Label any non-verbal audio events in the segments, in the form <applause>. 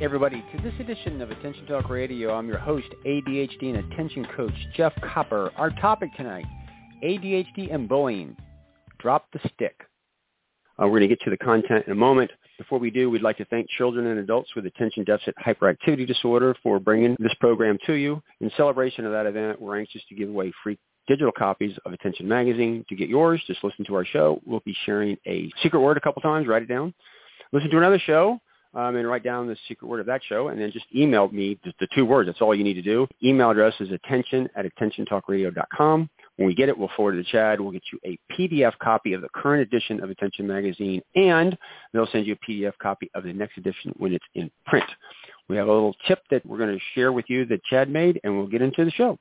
everybody, to this edition of Attention Talk Radio. I'm your host, ADHD and attention coach, Jeff Copper. Our topic tonight, ADHD and bullying. Drop the stick. Uh, we're going to get to the content in a moment. Before we do, we'd like to thank children and adults with attention deficit hyperactivity disorder for bringing this program to you. In celebration of that event, we're anxious to give away free digital copies of Attention Magazine. To get yours, just listen to our show. We'll be sharing a secret word a couple times. Write it down. Listen to another show um, and write down the secret word of that show, and then just email me just the two words. That's all you need to do. Email address is attention at attentiontalkradio.com. When we get it, we'll forward it to CHADD. We'll get you a PDF copy of the current edition of Attention Magazine, and they'll send you a PDF copy of the next edition when it's in print. We have a little tip that we're going to share with you that CHADD made, and we'll get into the show.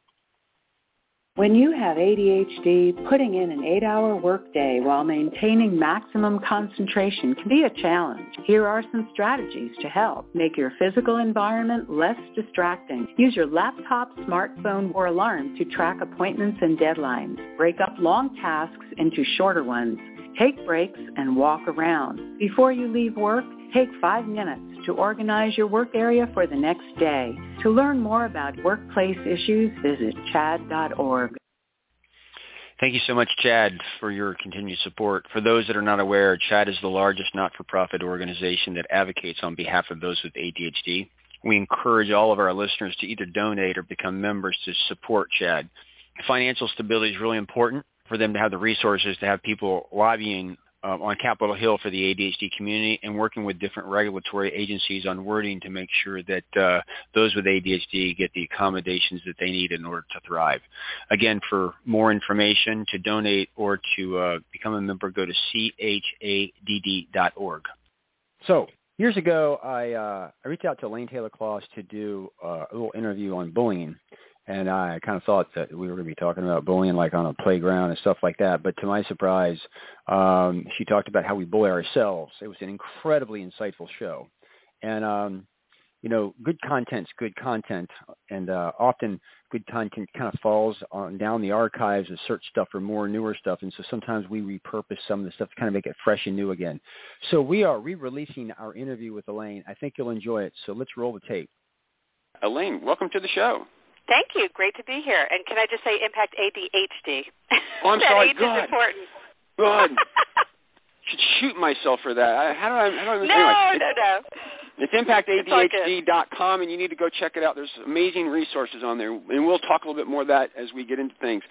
When you have ADHD, putting in an eight-hour workday while maintaining maximum concentration can be a challenge. Here are some strategies to help. Make your physical environment less distracting. Use your laptop, smartphone, or alarm to track appointments and deadlines. Break up long tasks into shorter ones. Take breaks and walk around. Before you leave work, take five minutes to organize your work area for the next day. To learn more about workplace issues, visit chadd.org. Thank you so much, CHADD, for your continued support. For those that are not aware, CHADD is the largest not-for-profit organization that advocates on behalf of those with ADHD. We encourage all of our listeners to either donate or become members to support CHADD. Financial stability is really important for them to have the resources to have people lobbying uh, on Capitol Hill for the ADHD community and working with different regulatory agencies on wording to make sure that uh, those with ADHD get the accommodations that they need in order to thrive. Again, for more information, to donate or to uh, become a member, go to chadd.org. So years ago, I, uh, I reached out to Elaine Taylor Klaus to do uh, a little interview on bullying and I kind of thought that we were going to be talking about bullying like on a playground and stuff like that. But to my surprise, um, she talked about how we bully ourselves. It was an incredibly insightful show, and um, you know, good content's good content, and uh, often good content kind of falls on down the archives and search stuff for more newer stuff, and so sometimes we repurpose some of the stuff to kind of make it fresh and new again. So we are re-releasing our interview with Elaine. I think you'll enjoy it. So let's roll the tape. Elaine, welcome to the show. Thank you. Great to be here. And can I just say impact ADHD? Oh, I'm <laughs> that sorry. age God. is important. God. <laughs> should shoot myself for that. I, how do I? How do I no, anyway, no, no. It's It's impactadhd.com, and you need to go check it out. There's amazing resources on there, and we'll talk a little bit more of that as we get into things.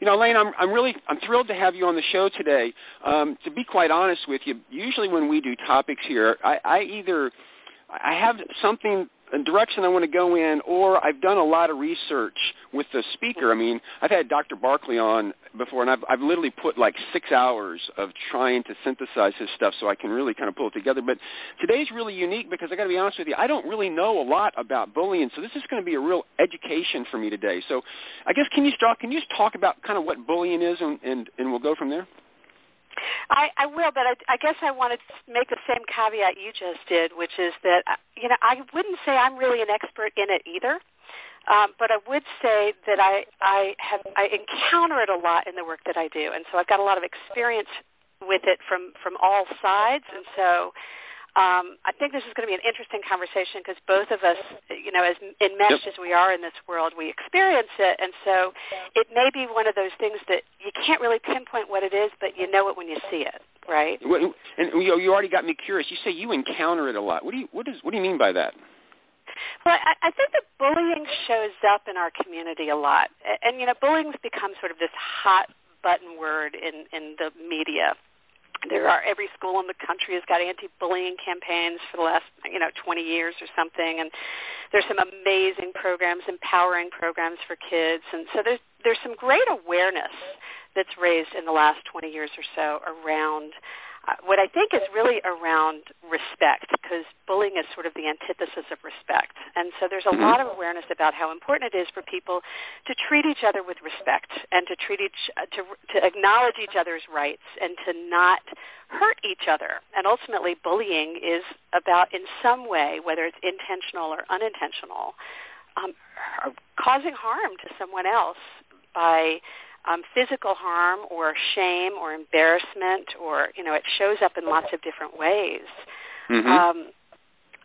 You know, Elaine, I'm, I'm really I'm thrilled to have you on the show today. Um, to be quite honest with you, usually when we do topics here, I, I either I have something direction I want to go in, or I've done a lot of research with the speaker. I mean, I've had Dr. Barkley on before, and I've, I've literally put like six hours of trying to synthesize his stuff so I can really kind of pull it together. But today's really unique because I got to be honest with you, I don't really know a lot about bullying, so this is going to be a real education for me today. So, I guess can you start? Can you just talk about kind of what bullying is, and and, and we'll go from there. I, I will, but I, I guess I want to make the same caveat you just did, which is that uh, you know I wouldn't say I'm really an expert in it either, um, but I would say that I I have I encounter it a lot in the work that I do, and so I've got a lot of experience with it from from all sides, and so um, I think this is going to be an interesting conversation because both of us, you know, as enmeshed Yep. as we are in this world, we experience it, and so it may be one of those things that you can't really pinpoint what it is, but you know it when you see it, right? And you, you already got me curious. You say you encounter it a lot. What do you what is what do you mean by that? Well, I, I think that bullying shows up in our community a lot, A- and you know, bullying's become sort of this hot button word in in the media. There are every school in the country has got anti-bullying campaigns for the last you know 20 years or something, and there's some amazing programs, empowering programs for kids, and so there's there's some great awareness that's raised in the last 20 years or so around what I think is really around respect, because bullying is sort of the antithesis of respect. And so there's a mm-hmm. lot of awareness about how important it is for people to treat each other with respect and to treat each uh, to to acknowledge each other's rights and to not hurt each other. And ultimately, bullying is about, in some way, whether it's intentional or unintentional, um, causing harm to someone else by um, physical harm or shame or embarrassment or you know it shows up in lots of different ways. Mm-hmm. Um,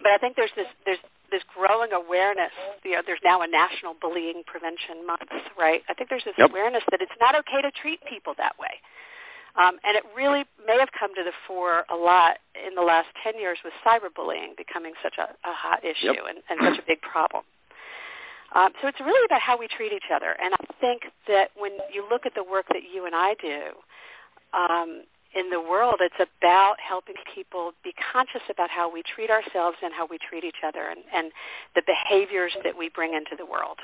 but I think there's this there's this growing awareness. You know, there's now a National Bullying Prevention Month, right? I think there's this yep. awareness that it's not okay to treat people that way. Um, and it really may have come to the fore a lot in the last 10 years with cyberbullying becoming such a, a hot issue yep. and, and such a big problem. Um, so it's really about how we treat each other. And I think that when you look at the work that you and I do um, in the world, it's about helping people be conscious about how we treat ourselves and how we treat each other and, and the behaviors that we bring into the world.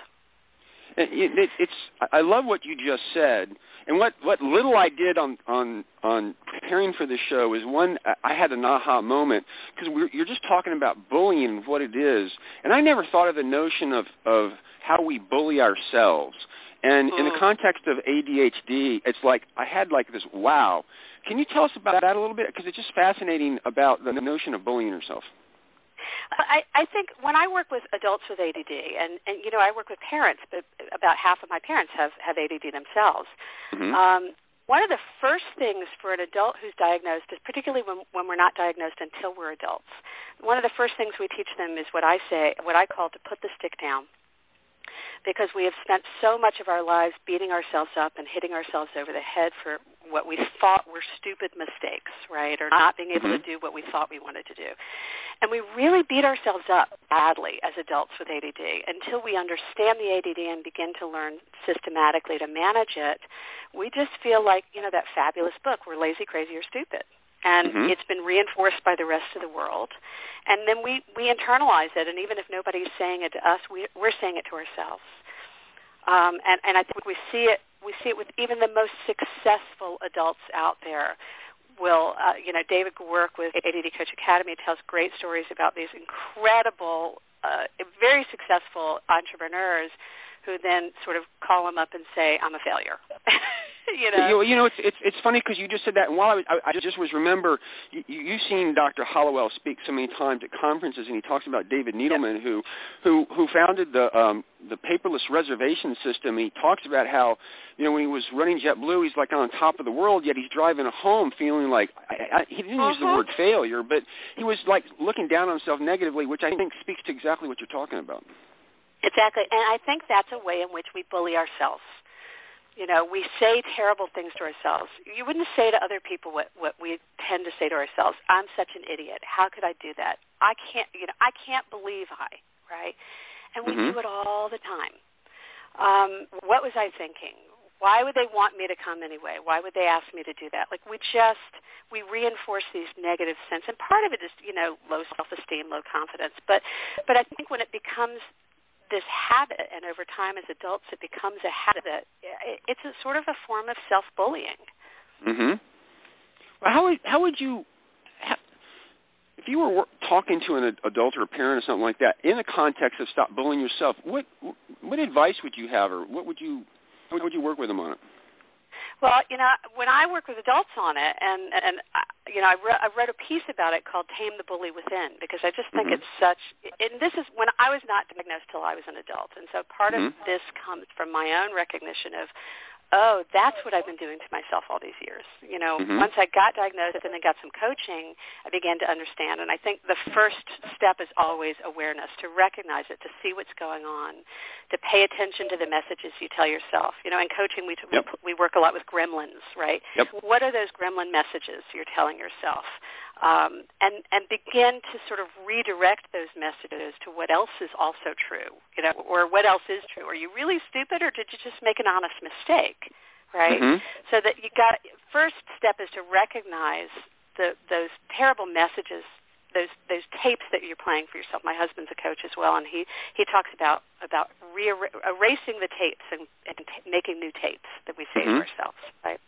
It, it, it's I love what you just said, and what what little I did on on on preparing for the show is one I had an aha moment because you're just talking about bullying and what it is, and I never thought of the notion of of how we bully ourselves. And in the Mm. context of ADHD, it's like I had like this wow. Can you tell us about that a little bit? Because it's just fascinating about the notion of bullying yourself. I, I think when I work with adults with ADD, and, and you know, I work with parents, but about half of my parents have, have ADD themselves. Mm-hmm. Um, one of the first things for an adult who's diagnosed is particularly when, when we're not diagnosed until we're adults. One of the first things we teach them is what I say, what I call to put the stick down because we have spent so much of our lives beating ourselves up and hitting ourselves over the head for what we thought were stupid mistakes, right, or not being able mm-hmm. to do what we thought we wanted to do. And we really beat ourselves up badly as adults with ADD until we understand the ADD and begin to learn systematically to manage it. We just feel like, you know, that fabulous book, We're Lazy, Crazy, or Stupid and Mhm. it's been reinforced by the rest of the world. And then we, we internalize it, and even if nobody's saying it to us, we, we're saying it to ourselves. Um, and, and I think we see it we see it with even the most successful adults out there. Will uh, you know David Giwerc with ADD Coach Academy tells great stories about these incredible, uh, very successful entrepreneurs who then sort of call him up and say, "I'm a failure." <laughs> <laughs> you know. You, you know, it's it's it's funny because you just said that, and while I, was, I, I just was remember you, you've seen Dr. Hallowell speak so many times at conferences, and he talks about David Neeleman, who who who founded the um, the paperless reservation system. He talks about how you know when he was running JetBlue, he's like on top of the world, yet he's driving home feeling like I, I, he didn't use the Uh-huh. word failure, but he was like looking down on himself negatively, which I think speaks to exactly what you're talking about. Exactly. And I think that's a way in which we bully ourselves. You know, we say terrible things to ourselves. You wouldn't say to other people what, what we tend to say to ourselves. I'm such an idiot. How could I do that? I can't, you know, I can't believe I, right? And we Mhm. do it all the time. Um, what was I thinking? Why would they want me to come anyway? Why would they ask me to do that? Like we just we reinforce these negative sense, and part of it is you know low self-esteem, low confidence. But but I think when it becomes this habit, and over time as adults it becomes a habit, it's a sort of a form of self-bullying. Mm-hmm. Well, how would how would you, if you were talking to an adult or a parent or something like that, in the context of stop bullying yourself, what what advice would you have, or what would you how would you work with them on it? Well, you know, when I work with adults on it, and and you know, I wrote, I read a piece about it called "Tame the Bully Within" because I just think Mhm. it's such. And this is when I was not diagnosed till I was an adult, and so part Mhm. of this comes from my own recognition of, oh, that's what I've been doing to myself all these years. You know, Mhm. once I got diagnosed and then got some coaching, I began to understand. And I think the first step is always awareness, to recognize it, to see what's going on, to pay attention to the messages you tell yourself. You know, in coaching, we, Yep. we, we work a lot with gremlins, right? Yep. What are those gremlin messages you're telling yourself? Um, and and begin to sort of redirect those messages to what else is also true, you know, or what else is true. Are you really stupid, or did you just make an honest mistake, right? Mhm. So that you got first step is to recognize the those terrible messages, those those tapes that you're playing for yourself. My husband's a coach as well, and he he talks about about re- erasing the tapes and, and t- making new tapes that we say Mhm. to ourselves, right?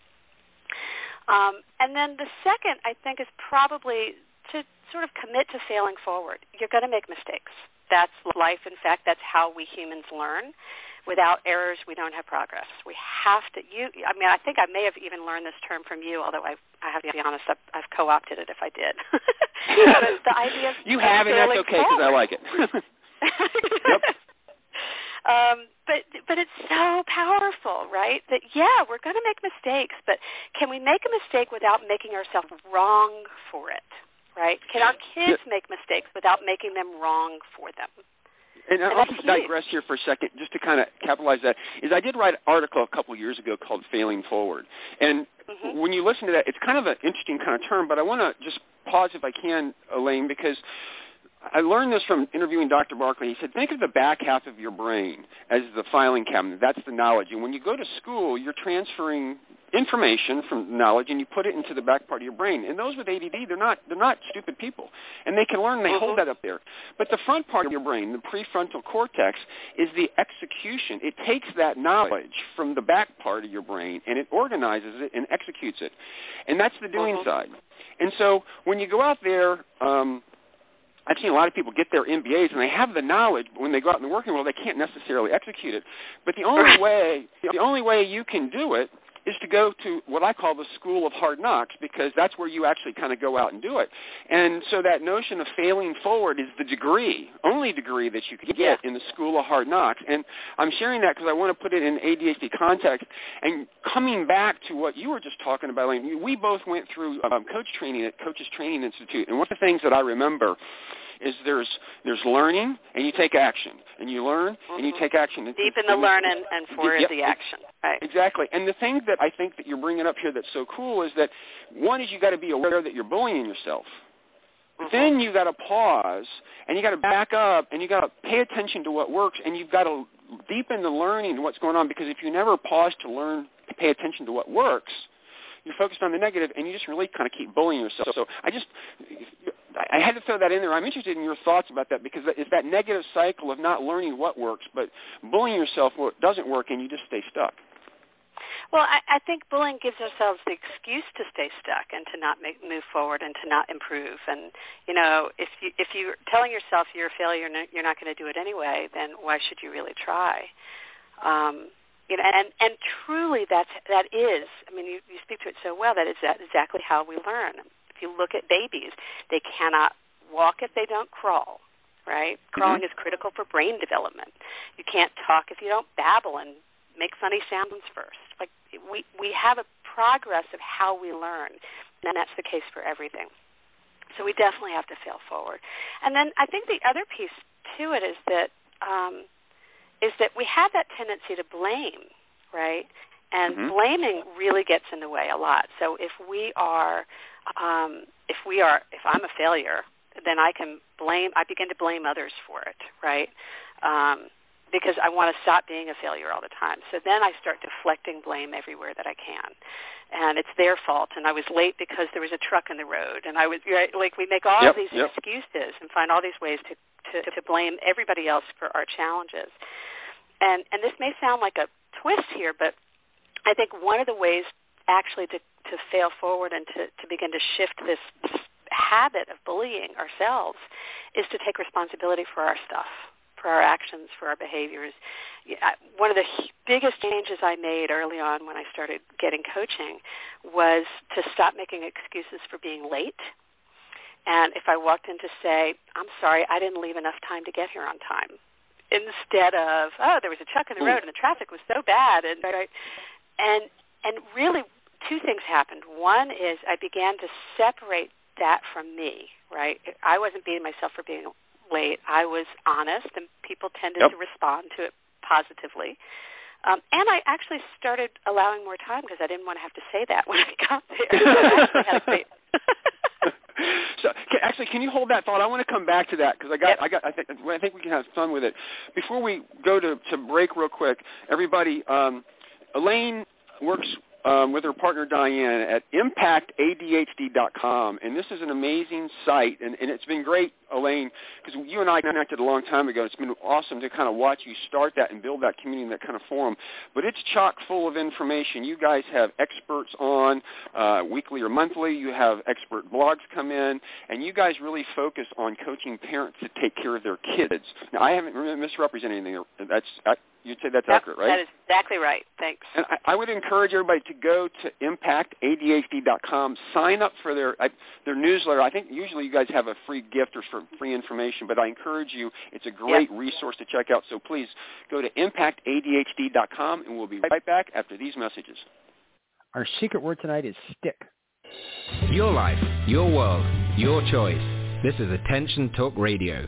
Um, and then the second, I think, is probably to sort of commit to failing forward. You're going to make mistakes. That's life. In fact, that's how we humans learn. Without errors, we don't have progress. We have to. You. I mean, I think I may have even learned this term from you, although I, I have to be honest, I've, I've co-opted it if I did. <laughs> but the idea of you have, and that's okay because I like it. <laughs> yep. Um, but but it's so powerful, right? That yeah, we're going to make mistakes, but can we make a mistake without making ourselves wrong for it? Right? Can our kids yeah. make mistakes without making them wrong for them? And, and I'll just digress here for a second, just to kind of capitalize that. Is I did write an article a couple of years ago called "Failing Forward," and mm-hmm. when you listen to that, it's kind of an interesting kind of term. But I want to just pause if I can, Elaine, because I learned this from interviewing Dr. Barkley. He said, think of the back half of your brain as the filing cabinet. That's the knowledge. And when you go to school, you're transferring information from knowledge and you put it into the back part of your brain. And those with ADD, they're not they're not stupid people, and they can learn. And they hold that up there. But the front part of your brain, the prefrontal cortex, is the execution. It takes that knowledge from the back part of your brain and it organizes it and executes it, and that's the doing uh-huh. side. And so when you go out there. Um, I've seen a lot of people get their MBAs and they have the knowledge, but when they go out in the working world, they can't necessarily execute it. But the only way, the only way you can do it is to go to what I call the school of hard knocks because that's where you actually kind of go out and do it. And so that notion of failing forward is the degree, only degree that you can get in the school of hard knocks. And I'm sharing that because I want to put it in ADHD context. And coming back to what you were just talking about, Elaine, we both went through um, coach training at Coaches Training Institute. And one of the things that I remember is there's there's learning and you take action and you learn mm-hmm. and you mm-hmm. take action. Deep in the learning and for yep, the action. Right. Exactly. And the thing that I think that you're bringing up here that's so cool is that one is you got to be aware that you're bullying yourself. Mm-hmm. Then you got to pause and you got to back up and you got to pay attention to what works and you've got to deepen the learning to what's going on because if you never pause to learn to pay attention to what works, you're focused on the negative and you just really kind of keep bullying yourself. So I just I had to throw that in there. I'm interested in your thoughts about that because it's that negative cycle of not learning what works, but bullying yourself what doesn't work, and you just stay stuck. Well, I, I think bullying gives ourselves the excuse to stay stuck and to not make, move forward and to not improve. And you know, if you if you're telling yourself you're a failure and you're not going to do it anyway, then why should you really try? Um, you know, and and truly, that's that is. I mean, you, you speak to it so well. That is that exactly how we learn If you look at babies, they cannot walk if they don't crawl, right? Mm-hmm. Is critical for brain development. You can't talk if you don't babble and make funny sounds first. We we have a progress of how we learn, and that's the case for everything. So we definitely have to fail forward. And then I think the other piece to it is that um, is that we have that tendency to blame, right? And mm-hmm. blaming really gets in the way a lot. So if we are um, if we are if I'm a failure, then I can blame I begin to blame others for it, right? Um, because I want to stop being a failure all the time. So then I start deflecting blame everywhere that I can. And it's their fault and I was late because there was a truck in the road and I was right, like we make all yep, these yep. excuses and find all these ways to, to to blame everybody else for our challenges. And and this may sound like a twist here, but I think one of the ways actually to to fail forward and to, to begin to shift this, this habit of bullying ourselves is to take responsibility for our stuff, for our actions, for our behaviors. One of the biggest changes I made early on when I started getting coaching was to stop making excuses for being late. And if I walked in to say, I'm sorry, I didn't leave enough time to get here on time, instead of, oh, there was a truck in the hmm. road and the traffic was so bad. And, and, and really two things happened. One is I began to separate that from me, right? I wasn't beating myself for being late. I was honest, and people tended yep. to respond to it positively. Um, and I actually started allowing more time because I didn't want to have to say that <laughs> when I got there. <laughs> so actually, can you hold that thought? I want to come back to that because I got, yep. I got, I think, I think we can have fun with it. Before we go to to break real quick, everybody, um, Elaine works um, with her partner Diane at impactadhd.com, and this is an amazing site, and, and it's been great, Elaine, because you and I connected a long time ago. It's been awesome to kind of watch you start that and build that community, and that kind of forum. But it's chock full of information. You guys have experts on uh, weekly or monthly. You have expert blogs come in, and you guys really focus on coaching parents to take care of their kids. Now, I haven't misrepresented anything. That's I, You'd say that's yep, accurate, right? That is exactly right. Thanks. And I, I would encourage everybody to go to impactadhd.com, sign up for their I, their newsletter. I think usually you guys have a free gift or for free information, but I encourage you. It's a great yep. resource to check out. So please go to impactadhd.com, and we'll be right back after these messages. Our secret word tonight is stick. Your life, your world, your choice. This is Attention Talk Radio.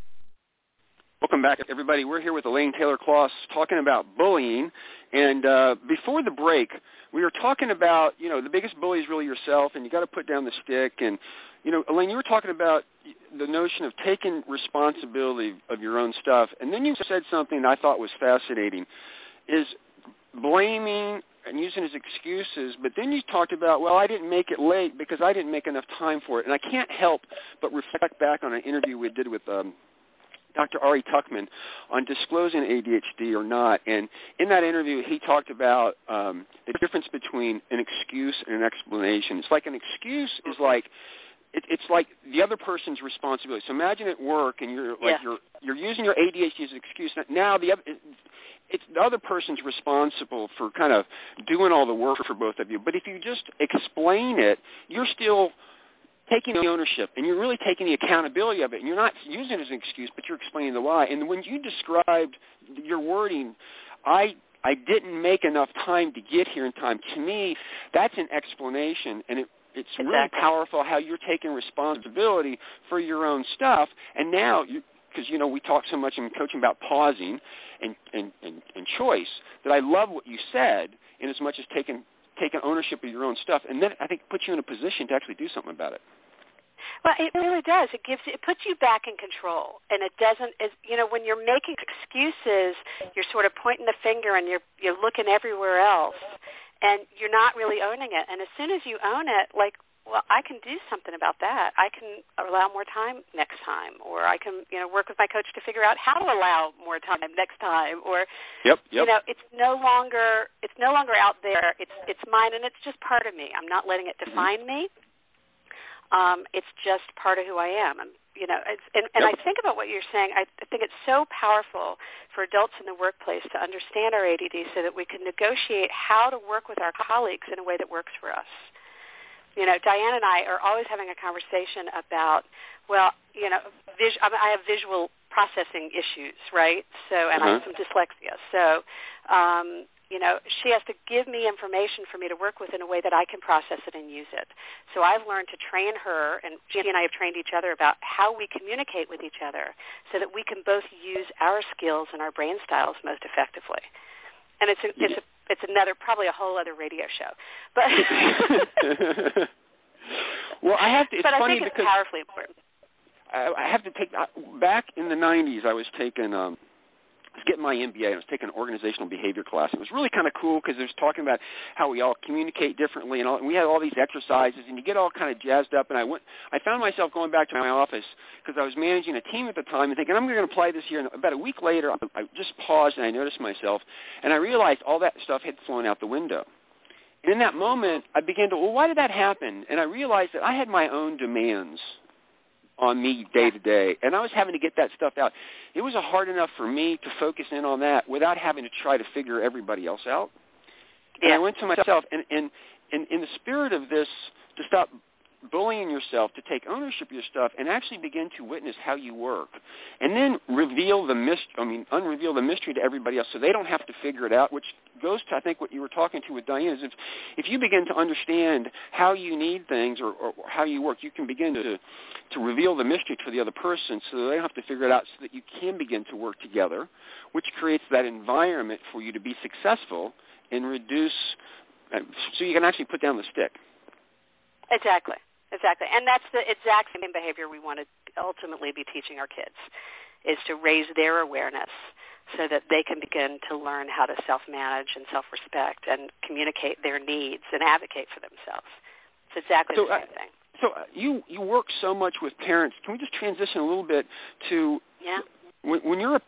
Welcome back, everybody. We're here with Elaine Taylor Klaus talking about bullying. And uh, before the break, we were talking about, you know, the biggest bully is really yourself, and you got to put down the stick. And, you know, Elaine, you were talking about the notion of taking responsibility of your own stuff. And then you said something I thought was fascinating, is blaming and using as excuses, but then you talked about, well, I didn't make it late because I didn't make enough time for it. And I can't help but reflect back on an interview we did with um, Dr. Ari Tuckman on disclosing ADHD or not. And in that interview, he talked about um, the difference between an excuse and an explanation. It's like an excuse is like it, it's like the other person's responsibility. So imagine at work and you're like yeah. you're you're using your ADHD as an excuse. Now the other it's the other person's responsible for kind of doing all the work for both of you. But if you just explain it, you're still taking the ownership and you're really taking the accountability of it and you're not using it as an excuse but you're explaining the why and when you described your wording i i didn't make enough time to get here in time to me that's an explanation and it it's exactly. really powerful how you're taking responsibility for your own stuff and now you because you know we talk so much in coaching about pausing and, and, and, and choice that I love what you said in as much as taking taking ownership of your own stuff, and then I think puts you in a position to actually do something about it. Well, it really does. It gives it puts you back in control, and it doesn't. It, you know, when you're making excuses, you're sort of pointing the finger and you're you're looking everywhere else, and you're not really owning it. And as soon as you own it, like, well, I can do something about that. I can allow more time next time, or I can, you know, work with my coach to figure out how to allow more time next time, or, yep, yep. you know, it's no longer it's no longer out there. It's it's mine, and it's just part of me. I'm not letting it mm-hmm. define me um, it's just part of who I am. I'm, you know, it's, and, and yep. I think about what you're saying. I, I think it's so powerful for adults in the workplace to understand our ADD so that we can negotiate how to work with our colleagues in a way that works for us. You know, Diane and I are always having a conversation about, well, you know, vis- I, mean, I have visual processing issues, right? So, and uh-huh. I have some dyslexia. So, um, you know, she has to give me information for me to work with in a way that I can process it and use it. So I've learned to train her, and Jenny and I have trained each other about how we communicate with each other so that we can both use our skills and our brain styles most effectively. And it's a, it's a, it's another probably a whole other radio show, but <laughs> well, I have to. It's but I funny think it's because powerfully important. I, I have to take back in the '90s. I was taking um, Was getting my MBA and I was taking an organizational behavior class. It was really kind of cool because it was talking about how we all communicate differently and, all, and we had all these exercises and you get all kind of jazzed up and I went I found myself going back to my office because I was managing a team at the time and thinking I'm going to apply this here and about a week later I, I just paused and I noticed myself and I realized all that stuff had flown out the window. And in that moment I began to well why did that happen? And I realized that I had my own demands on me day to day, and I was having to get that stuff out. It was hard enough for me to focus in on that without having to try to figure everybody else out. And I went to myself, and, and, and in the spirit of this, to stop bullying yourself, to take ownership of your stuff, and actually begin to witness how you work, and then reveal the mystery. I mean, unreveal the mystery to everybody else, so they don't have to figure it out. Which goes to I think what you were talking to with Diane is if if you begin to understand how you need things or, or how you work, you can begin to to reveal the mystery to the other person, so they don't have to figure it out, so that you can begin to work together, which creates that environment for you to be successful and reduce, uh, so you can actually put down the stick. Exactly. Exactly. And that's the exact same behavior we want to ultimately be teaching our kids is to raise their awareness so that they can begin to learn how to self-manage and self-respect and communicate their needs and advocate for themselves. It's exactly So, the uh, same thing. So uh, you you work so much with parents. Can we just transition a little bit to Yeah. when, when you're a,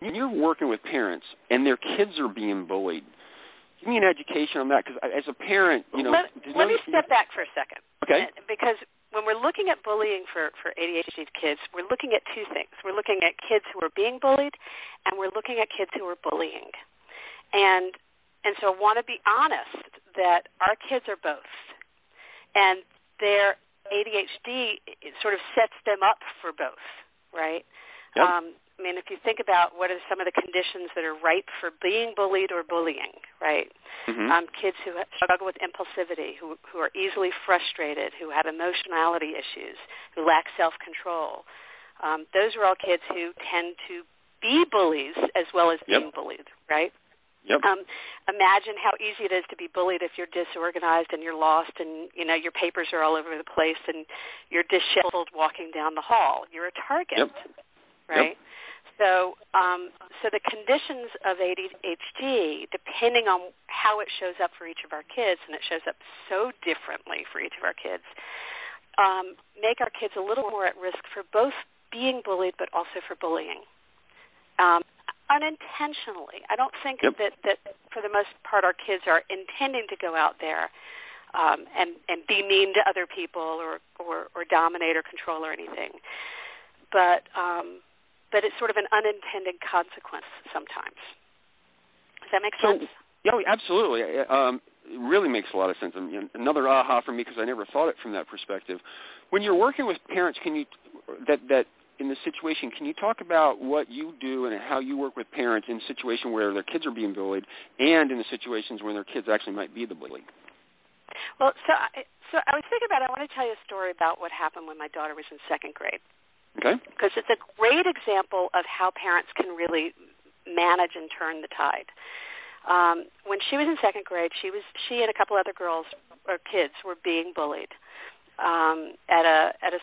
when you're working with parents and their kids are being bullied? Give me an education on that because as a parent, you know. let, let me step back for a second. Okay. Because when we're looking at bullying for, for ADHD kids, we're looking at two things. We're looking at kids who are being bullied, and we're looking at kids who are bullying. And and so I want to be honest that our kids are both, and their ADHD it sort of sets them up for both, right? Yep. Um, I mean, if you think about what are some of the conditions that are ripe for being bullied or bullying, right? Mhm. um, kids who struggle with impulsivity, who, who are easily frustrated, who have emotionality issues, who lack self-control. Um, those are all kids who tend to be bullies as well as Yep. being bullied, right? Yep. Um, imagine how easy it is to be bullied if you're disorganized and you're lost and you know your papers are all over the place and you're disheveled walking down the hall. You're a target, Yep. right? So, um, so the conditions of ADHD, depending on how it shows up for each of our kids, and it shows up so differently for each of our kids, um, make our kids a little more at risk for both being bullied but also for bullying. Um, unintentionally. I don't think Yep. that, that for the most part our kids are intending to go out there um, and, and be mean to other people or, or, or dominate or control or anything. But um, but it's sort of an unintended consequence sometimes. Does that make So, sense? yeah, oh, absolutely. Um, it really makes a lot of sense. I mean, another aha for me because I never thought it from that perspective. When you're working with parents, can you that that in the situation, can you talk about what you do and how you work with parents in a situation where their kids are being bullied, and in the situations when their kids actually might be the bully? Well, so I, so I was thinking about. I want to tell you a story about what happened when my daughter was in second grade. Okay. because it's a great example of how parents can really manage and turn the tide. Um, when she was in second grade, she was she and a couple other girls or kids were being bullied um, at a at a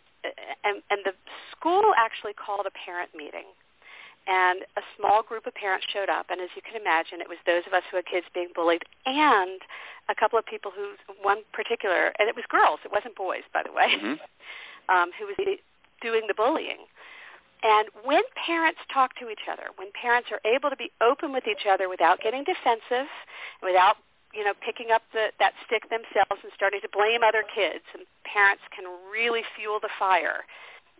and, and the school actually called a parent meeting. And a small group of parents showed up, and as you can imagine, it was those of us who had kids being bullied, and a couple of people who, one particular, and it was girls, it wasn't boys, by the way, Mhm. <laughs> um, who was doing the bullying. And when parents talk to each other, when parents are able to be open with each other without getting defensive, without you know picking up the, that stick themselves and starting to blame other kids, and parents can really fuel the fire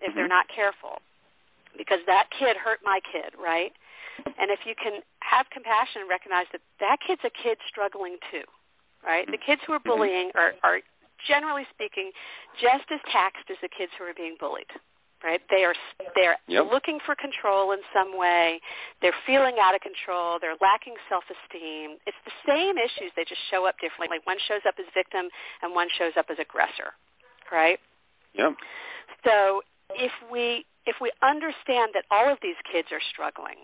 if they're Mhm. not careful, because that kid hurt my kid, right? And if you can have compassion and recognize that that kid's a kid struggling too, right? The kids who are Mhm. bullying are, are generally speaking just as taxed as the kids who are being bullied right? They are they're Yep. looking for control in some way. They're feeling out of control. They're lacking self-esteem. It's the same issues. They just show up differently. One shows up as victim and one shows up as aggressor right? Yep. so if we if we understand that all of these kids are struggling,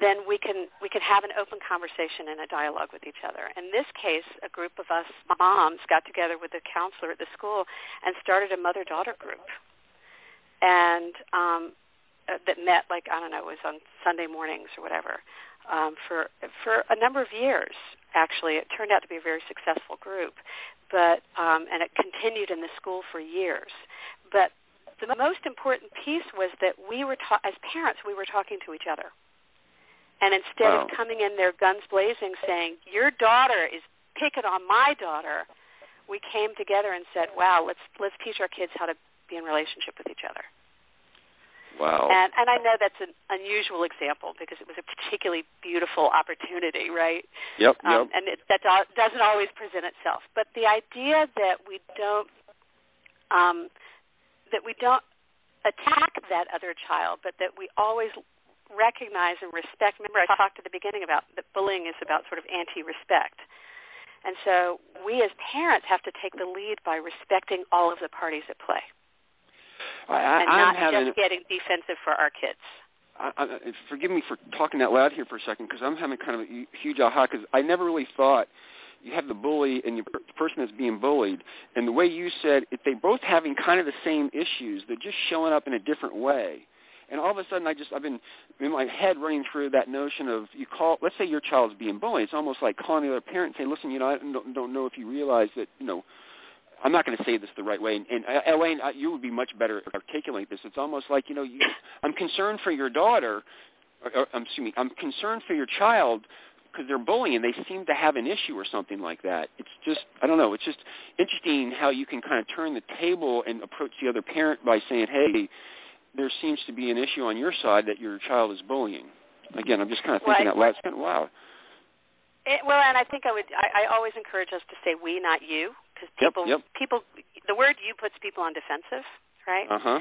then we can we can have an open conversation and a dialogue with each other. In this case, a group of us moms got together with a counselor at the school and started a mother-daughter group, and um, uh, that met like I don't know, it was on Sunday mornings or whatever um, for for a number of years. Actually, it turned out to be a very successful group, but um, and it continued in the school for years. But the most important piece was that we were ta- as parents we were talking to each other and instead Wow. of coming in there guns blazing saying your daughter is picking on my daughter we came together and said wow let's let's teach our kids how to be in relationship with each other Wow. And and I know that's an unusual example because it was a particularly beautiful opportunity, right? Yep. Um, yep. and it, that do- doesn't always present itself. But the idea that we don't um, that we don't attack that other child, but that we always recognize and respect. Remember, I talked at the beginning about that bullying is about sort of anti-respect. And so we as parents have to take the lead by respecting all of the parties at play I, I, and I'm not having, just getting defensive for our kids. I, I, forgive me for talking out loud here for a second because I'm having kind of a huge aha because I never really thought you have the bully and the person that's being bullied, and the way you said if they both having kind of the same issues, they're just showing up in a different way. And all of a sudden, I just I've been in my head running through that notion of you call. Let's say your child's being bullied. It's almost like calling the other parent and saying, "Listen, you know, I don't, don't know if you realize that you know." I'm not going to say this the right way, and, and uh, Elaine, uh, you would be much better at articulating this. It's almost like you know, you, I'm concerned for your daughter, or, or um, excuse me, I'm concerned for your child because they're bullying. They seem to have an issue or something like that. It's just, I don't know. It's just interesting how you can kind of turn the table and approach the other parent by saying, "Hey, there seems to be an issue on your side that your child is bullying." Again, I'm just kind of thinking Right. out loud. It's kind of wow. It, well, and I think I would. I, I always encourage us to say "we," not "you," because Yep, people, yep. people, the word "you" puts people on defensive, right? Uh huh.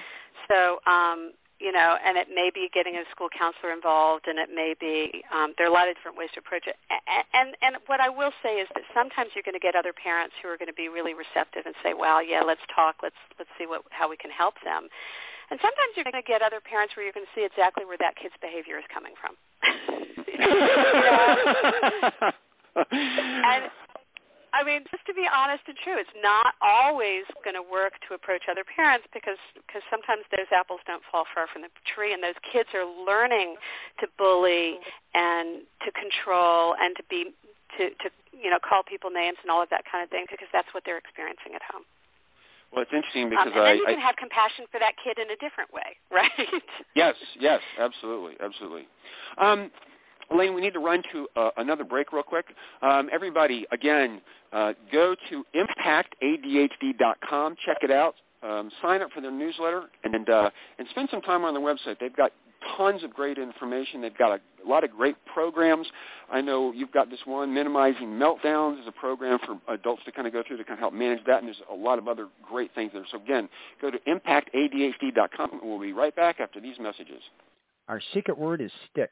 So, um, you know, and it may be getting a school counselor involved, and it may be um, there are a lot of different ways to approach it. And and, and what I will say is that sometimes you're going to get other parents who are going to be really receptive and say, "Well, yeah, let's talk. Let's let's see what how we can help them." And sometimes you're going to get other parents where you're going to see exactly where that kid's behavior is coming from. <laughs> <laughs> <laughs> and I mean, just to be honest and true, it's not always going to work to approach other parents because because sometimes those apples don't fall far from the tree, and those kids are learning to bully and to control and to be to to you know call people names and all of that kind of thing because that's what they're experiencing at home. Well, it's interesting Um, because and I, then you I can have compassion for that kid in a different way, <laughs> right? Yes, yes, absolutely, absolutely. Um, Elaine, we need to run to uh, another break real quick. Um, everybody, again, uh, go to impactadhd.com, check it out, um, sign up for their newsletter, and uh, and spend some time on their website. They've got tons of great information. They've got a, a lot of great programs. I know you've got this one, Minimizing Meltdowns, is a program for adults to kind of go through to kind of help manage that, and there's a lot of other great things there. So again, go to impactadhd.com, and we'll be right back after these messages. Our secret word is stick.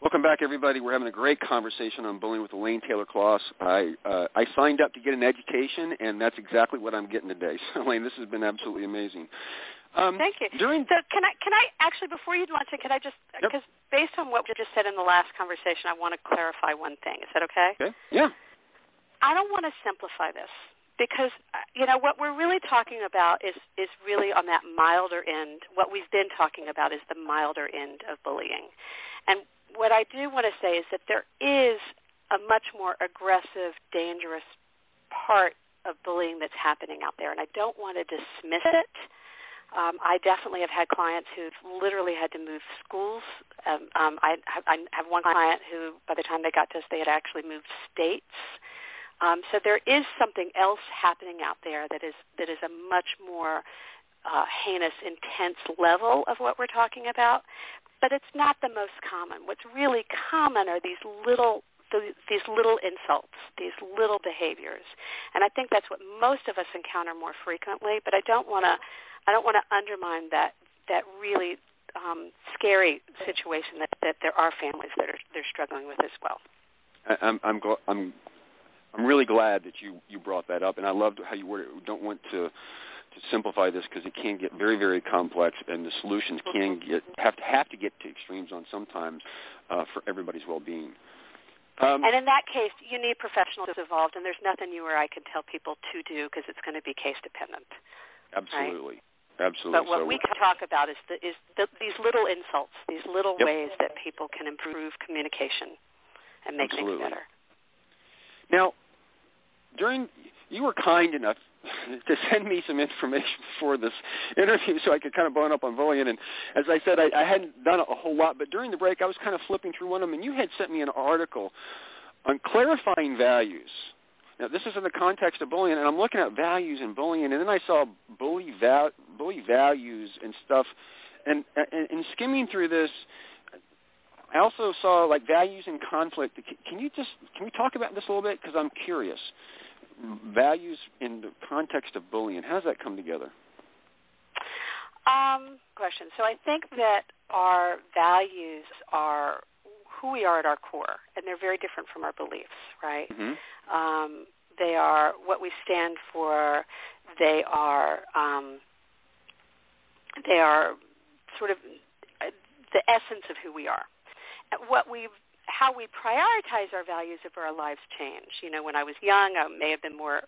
Welcome back, everybody. We're having a great conversation on bullying with Elaine Taylor Klaus. I uh, I signed up to get an education, and that's exactly what I'm getting today. So, <laughs> Elaine, this has been absolutely amazing. Um, Thank you. During So can I can I actually before you launch it, can I just Yep. because based on what we just said in the last conversation, I want to clarify one thing. Is that okay? okay, yeah, I don't want to simplify this because uh, you know what we're really talking about is is really on that milder end. What we've been talking about is the milder end of bullying, and what I do want to say is that there is a much more aggressive, dangerous part of bullying that's happening out there, and I don't want to dismiss it. Um, I definitely have had clients who've literally had to move schools. Um, um, I, I have one client who, by the time they got to us, they had actually moved states. Um, so there is something else happening out there that is that is a much more uh, heinous, intense level of what we're talking about, but it's not the most common. What's really common are these little these little insults, these little behaviors, and I think that's what most of us encounter more frequently. But I don't want to I don't want to undermine that that really um, scary situation that, that there are families that are they're struggling with as well. I'm I'm gl- I'm I'm really glad that you you brought that up, and I loved how you it. Don't want to to simplify this because it can get very, very complex, and the solutions can get have to have to get to extremes on sometimes uh, for everybody's well-being. Um, and in that case, you need professionals involved, and there's nothing you or I can tell people to do because it's going to be case dependent. Absolutely. Right? Absolutely. But what so, we can talk about is the, is the, these little insults, these little yep. ways that people can improve communication and make Absolutely. things better. Now, during you were kind enough <laughs> to send me some information for this interview so I could kind of bone up on bullying. And as I said, I, I hadn't done a whole lot, but during the break I was kind of flipping through one of them, and you had sent me an article on clarifying values. Now, this is in the context of bullying, and I'm looking at values and bullying, and then I saw bully, val- bully values and stuff. And, and, and skimming through this, I also saw like values and conflict. Can you just can we talk about this a little bit? Because I'm curious values in the context of bullying. How does that come together? Um, question. So I think that our values are who we are at our core, and they're very different from our beliefs, right? Mm-hmm. Um, they are what we stand for. They are um, they are sort of uh, the essence of who we are. What we how we prioritize our values of our lives change. You know, when I was young, I may have been more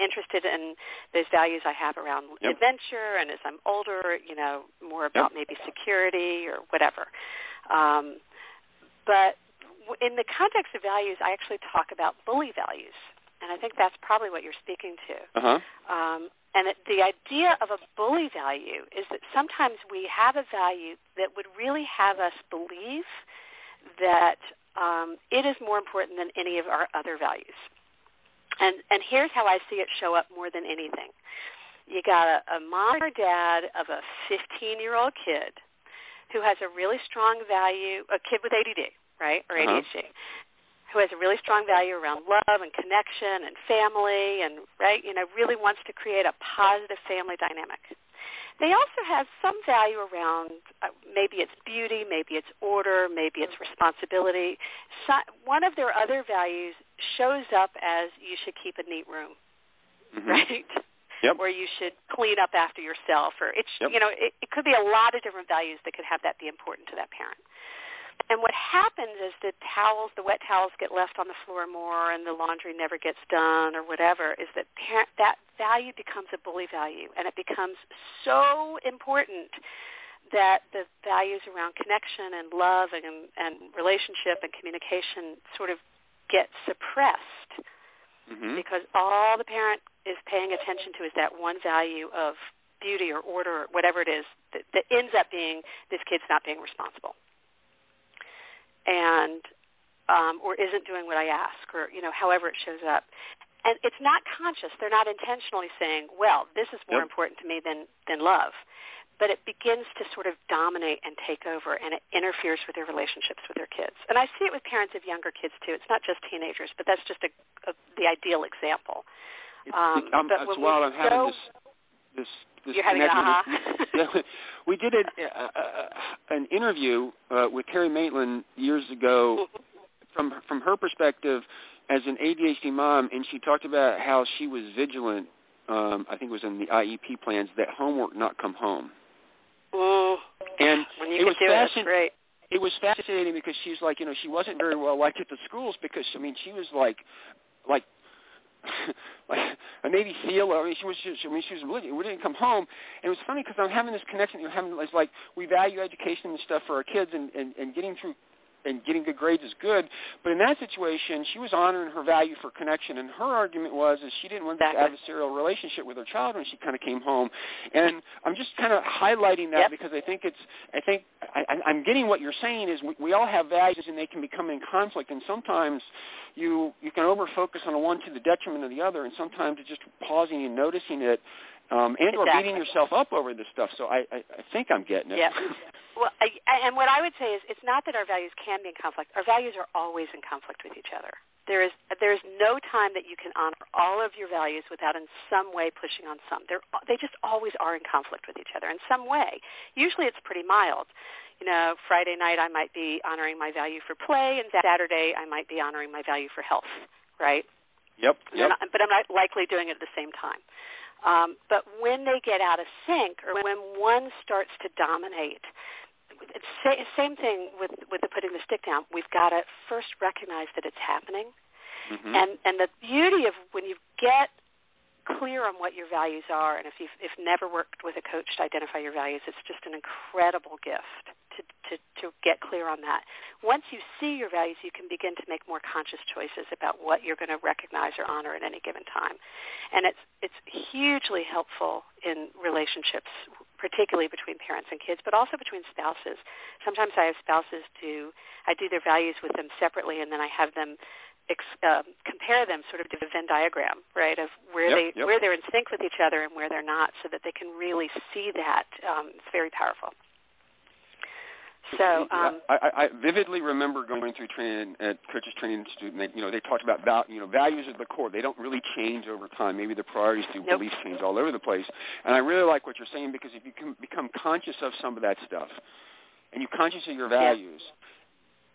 interested in those values I have around yep. adventure, and as I'm older, you know, more about yep. maybe security or whatever. Um, but in the context of values, I actually talk about bully values, and I think that's probably what you're speaking to. Uh-huh. Um, and it, the idea of a bully value is that sometimes we have a value that would really have us believe that um, it is more important than any of our other values. And, and here's how I see it show up more than anything. You got a, a mom or dad of a 15-year-old kid who has a really strong value, a kid with ADD, right, or ADHD, uh-huh. who has a really strong value around love and connection and family and, right, you know, really wants to create a positive family dynamic. They also have some value around uh, maybe it's beauty, maybe it's order, maybe it's responsibility. So, one of their other values shows up as you should keep a neat room, mm-hmm. <laughs> right? Yep. Or you should clean up after yourself, or it's yep. you know it, it could be a lot of different values that could have that be important to that parent. And what happens is the towels, the wet towels get left on the floor more and the laundry never gets done or whatever, is that parent, that value becomes a bully value. And it becomes so important that the values around connection and love and, and relationship and communication sort of get suppressed mm-hmm. because all the parent is paying attention to is that one value of beauty or order or whatever it is that, that ends up being this kid's not being responsible and um, or isn't doing what I ask, or you know, however it shows up. And it's not conscious. They're not intentionally saying, "Well, this is more yep. important to me than than love," but it begins to sort of dominate and take over, and it interferes with their relationships with their kids. And I see it with parents of younger kids too. It's not just teenagers, but that's just a, a the ideal example. Um, um, but that's when we I'm having go, this this this You're having connection. <laughs> we did a, uh, an interview uh, with Terry Matlen years ago <laughs> from from her perspective as an ADHD mom, and she talked about how she was vigilant. Um, I think it was in the IEP plans that homework not come home. Mm. And when you it was do it, fascinating. great. It was fascinating because she's like, you know, she wasn't very well liked at the schools because I mean, she was like, like <laughs> like a Navy SEAL. I mean, she was. She, I mean, she was. We didn't come home, and it was funny because I'm having this connection. You're having it's like we value education and stuff for our kids, and and, and getting through and getting good grades is good. But in that situation, she was honoring her value for connection, and her argument was is she didn't want this adversarial relationship with her child when she kind of came home. And I'm just kind of highlighting that yep. because I think it's I think I, I'm getting what you're saying is we, we all have values and they can become in conflict, and sometimes you you can over focus on one to the detriment of the other, and sometimes it's just pausing and noticing it um, and exactly. or beating yourself up over this stuff. So I, I, I think I'm getting it. Yeah. <laughs> well, I, and what I would say is, it's not that our values can be in conflict. Our values are always in conflict with each other. There is there is no time that you can honor all of your values without in some way pushing on some. They're, they just always are in conflict with each other in some way. Usually it's pretty mild. You know, Friday night I might be honoring my value for play, and Saturday I might be honoring my value for health. Right? Yep. yep. Not, but I'm not likely doing it at the same time. Um, but when they get out of sync or when one starts to dominate, it's same thing with, with the putting the stick down. We've got to first recognize that it's happening. Mm-hmm. And, and the beauty of when you get clear on what your values are, and if you've if never worked with a coach to identify your values, it's just an incredible gift to, to, to get clear on that. Once you see your values, you can begin to make more conscious choices about what you're going to recognize or honor at any given time. And it's, it's hugely helpful in relationships, particularly between parents and kids, but also between spouses. Sometimes I have spouses do, I do their values with them separately, and then I have them ex, uh, compare them sort of to a Venn diagram, right, of where yep, they yep. where they're in sync with each other and where they're not, so that they can really see that. Um, it's very powerful. So um, I, I vividly remember going through training at Coaches Training Institute, and they, you know, they talked about val- you know values at the core. They don't really change over time. Maybe the priorities do, nope. beliefs change all over the place. And I really like what you're saying because if you can become conscious of some of that stuff, and you're conscious of your values,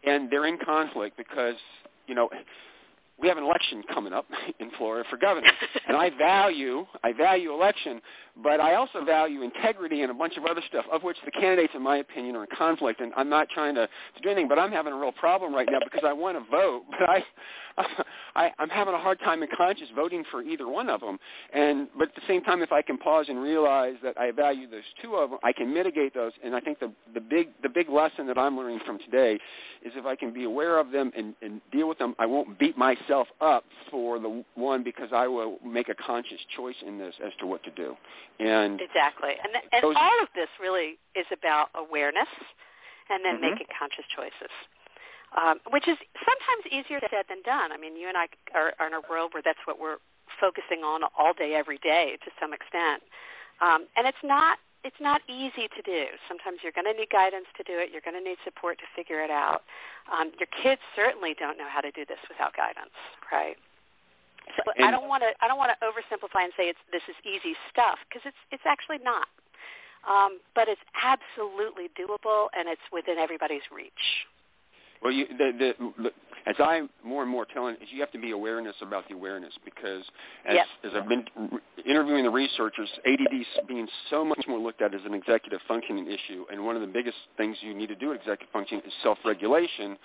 yeah. and they're in conflict because you know we have an election coming up <laughs> in Florida for governor, <laughs> and I value I value election, but I also value integrity and a bunch of other stuff, of which the candidates, in my opinion, are in conflict. And I'm not trying to, to do anything, but I'm having a real problem right now because I want to vote, but I, <laughs> I I'm having a hard time in conscience voting for either one of them. And but at the same time, if I can pause and realize that I value those two of them, I can mitigate those. And I think the the big the big lesson that I'm learning from today is if I can be aware of them and, and deal with them, I won't beat myself up for the one because I will make a conscious choice in this as to what to do. And exactly, and and those, all of this really is about awareness, and then mm-hmm. making conscious choices. Um, which is sometimes easier said than done. I mean, you and I are, are in a world where that's what we're focusing on all day, every day, to some extent, um, and it's not it's not easy to do. Sometimes you're going to need guidance to do it. You're going to need support to figure it out. Um, your kids certainly don't know how to do this without guidance, right? So and, I don't want to I don't want to oversimplify and say it's this is easy stuff because it's it's actually not. Um, but it's absolutely doable and it's within everybody's reach. Well, you, the, the, the, as I'm more and more telling, is you have to be awareness about the awareness because as, yep. as I've been interviewing the researchers, ADD is being so much more looked at as an executive functioning issue, and one of the biggest things you need to do at executive functioning is self-regulation,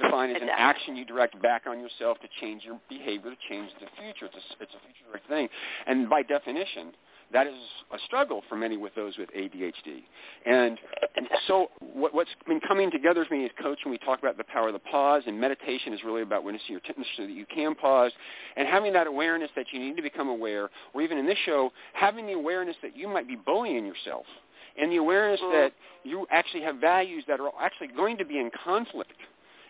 defined as an action you direct back on yourself to change your behavior, to change the future. It's a, it's a future thing, and by definition, that is a struggle for many with those with ADHD. And, and so what, what's been coming together for me as coaching, we talk about the power of the pause, and meditation is really about witnessing your tendency so that you can pause, and having that awareness that you need to become aware, or even in this show, having the awareness that you might be bullying yourself, and the awareness mm. that you actually have values that are actually going to be in conflict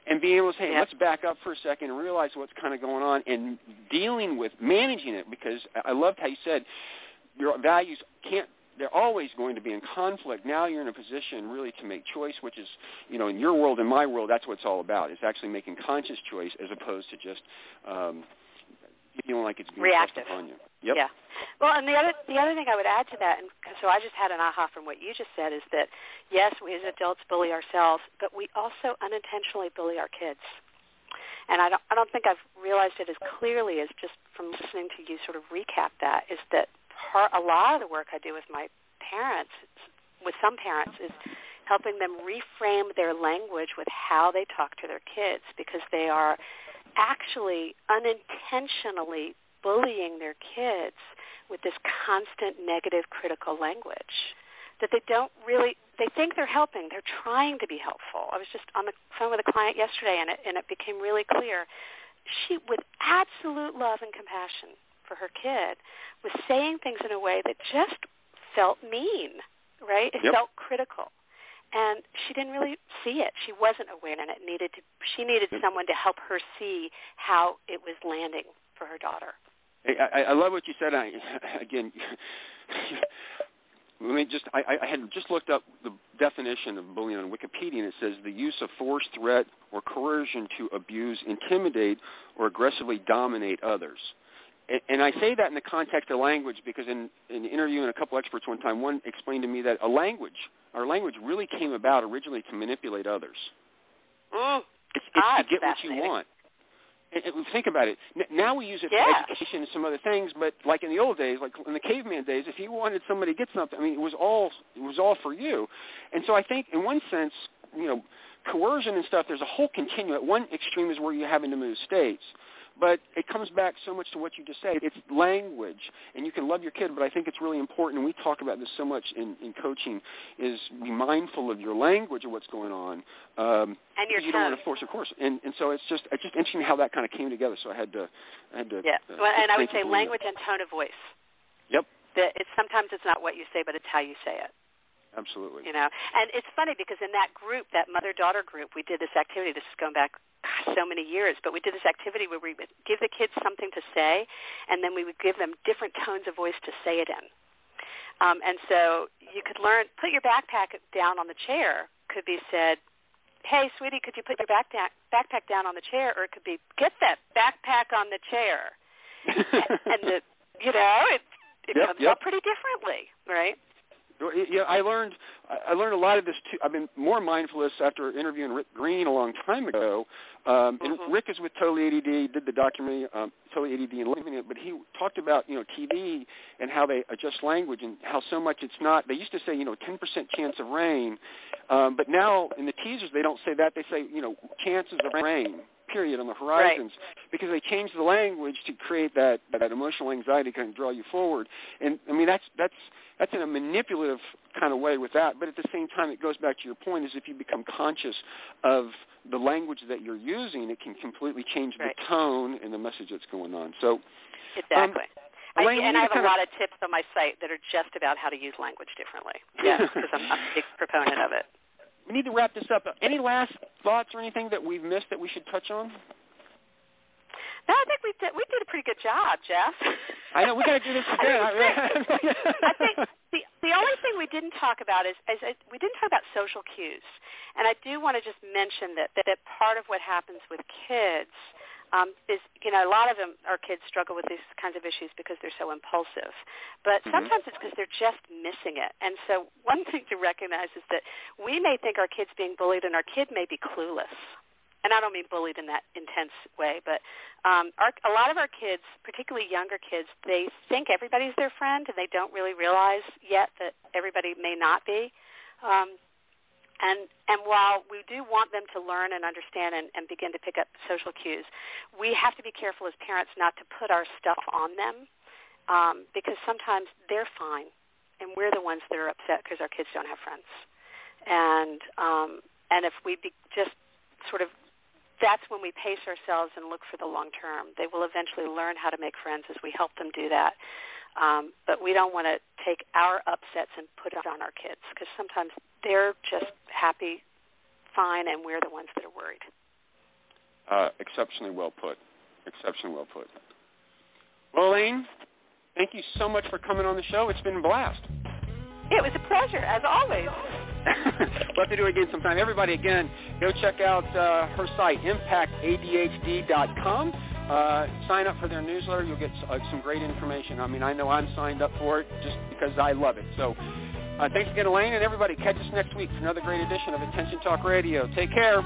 and being able to say, let's back up for a second and realize what's kind of going on and dealing with managing it because I loved how you said your values can't they're always going to be in conflict. Now you're in a position really to make choice, which is, you know, in your world, in my world, that's what it's all about. It's actually making conscious choice as opposed to just um, feeling like it's being reactive on you. Yep. Yeah. Well, and the other the other thing I would add to that, and so I just had an aha from what you just said, is that yes, we as adults bully ourselves, but we also unintentionally bully our kids. And I don't I don't think I've realized it as clearly as just from listening to you sort of recap that is that part, a lot of the work I do with my parents, with some parents, is helping them reframe their language with how they talk to their kids because they are actually unintentionally bullying their kids with this constant negative critical language that they don't really they think they're helping. They're trying to be helpful. I was just on the phone with a client yesterday, and it and it became really clear. She, with absolute love and compassion for her kid, was saying things in a way that just felt mean. Right? It Yep. felt critical, and she didn't really see it. She wasn't aware, and it needed to. She needed someone to help her see how it was landing for her daughter. I, I, I love what you said. I, <laughs> again, <laughs> let me just. I, I had just looked up the definition of bullying on Wikipedia, and it says the use of force, threat, or coercion to abuse, intimidate, or aggressively dominate others. And, and I say that in the context of language because in, in interviewing a couple experts one time, one explained to me that a language, our language, really came about originally to manipulate others. Mm. It's, it's Ah, to get what you want. And, and think about it. N- now we use it Yeah. for education and some other things, but like in the old days, like in the caveman days, if you wanted somebody to get something, I mean, it was all it was all for you. And so I think, in one sense, you know, coercion and stuff. There's a whole continuum. At one extreme is where you're having to move states. But it comes back so much to what you just said. It's language, and you can love your kid, but I think it's really important, and we talk about this so much in, in coaching, is be mindful of your language of what's going on. Um, And your you don't want to force, of course. And and so it's just it's just interesting how that kind of came together. So I had to I had to. Yeah, uh, well, and I would say language and tone of voice. Yep, That it's sometimes it's not what you say, but it's how you say it. Absolutely. You know, and it's funny because in that group, that mother-daughter group, we did this activity. This is going back gosh, so many years, but we did this activity where we would give the kids something to say, and then we would give them different tones of voice to say it in. Um, and so you could learn. Put your backpack down on the chair. Could be said, "Hey, sweetie, could you put your backpack backpack down on the chair?" Or it could be, "Get that backpack on the chair." <laughs> and the you know it it Yep, comes yep. out pretty differently, right? Yeah, I learned I learned a lot of this too. I've been more mindful of this after interviewing Rick Green a long time ago. Um, and Mhm. Rick is with Totally ADD, did the documentary um, Totally ADD and Loving It, but he talked about you know TV and how they adjust language and how so much it's not. They used to say you know 10% chance of rain, um, but now in the teasers they don't say that. They say you know chances of rain. Period on the horizons because they changed the language to create that that emotional anxiety kind of draw you forward. And I mean that's that's that's in a manipulative kind of way with that. But at the same time, it goes back to your point: is if you become conscious of the language that you're using, it can completely change Right. the tone and the message that's going on. So, um, Exactly. I, Elaine, and I have a lot of tips on my site that are just about how to use language differently. <laughs> Yeah, because I'm, I'm a big proponent of it. We need to wrap this up. Any last thoughts or anything that we've missed that we should touch on? No, I think we did. We did a pretty good job, Jeff. I know we got to do this <laughs> again. I think the the only thing we didn't talk about is, is we didn't talk about social cues, and I do want to just mention that that, that part of what happens with kids um, is you know a lot of them our kids struggle with these kinds of issues because they're so impulsive, but Mhm. sometimes it's because they're just missing it. And so one <laughs> thing to recognize is that we may think our kid's being bullied, and our kid may be clueless. And I don't mean bullied in that intense way, but um, our, a lot of our kids, particularly younger kids, they think everybody's their friend, and they don't really realize yet that everybody may not be. Um, and and while we do want them to learn and understand and, and begin to pick up social cues, we have to be careful as parents not to put our stuff on them um, because sometimes they're fine, and we're the ones that are upset because our kids don't have friends. And um, and if we be just sort of that's when we pace ourselves and look for the long term. They will eventually learn how to make friends as we help them do that. Um, but we don't want to take our upsets and put it on our kids because sometimes they're just happy, fine, and we're the ones that are worried. Uh, exceptionally well put. Exceptionally well put. Well, Elaine, thank you so much for coming on the show. It's been a blast. It was a pleasure, as always. <laughs> we'll have to do it again sometime. Everybody, again, go check out uh, her site, impactadhd.com. Uh, sign up for their newsletter. You'll get uh, some great information. I mean, I know I'm signed up for it just because I love it. So uh, thanks again, Elaine, and everybody. Catch us next week for another great edition of Attention Talk Radio. Take care.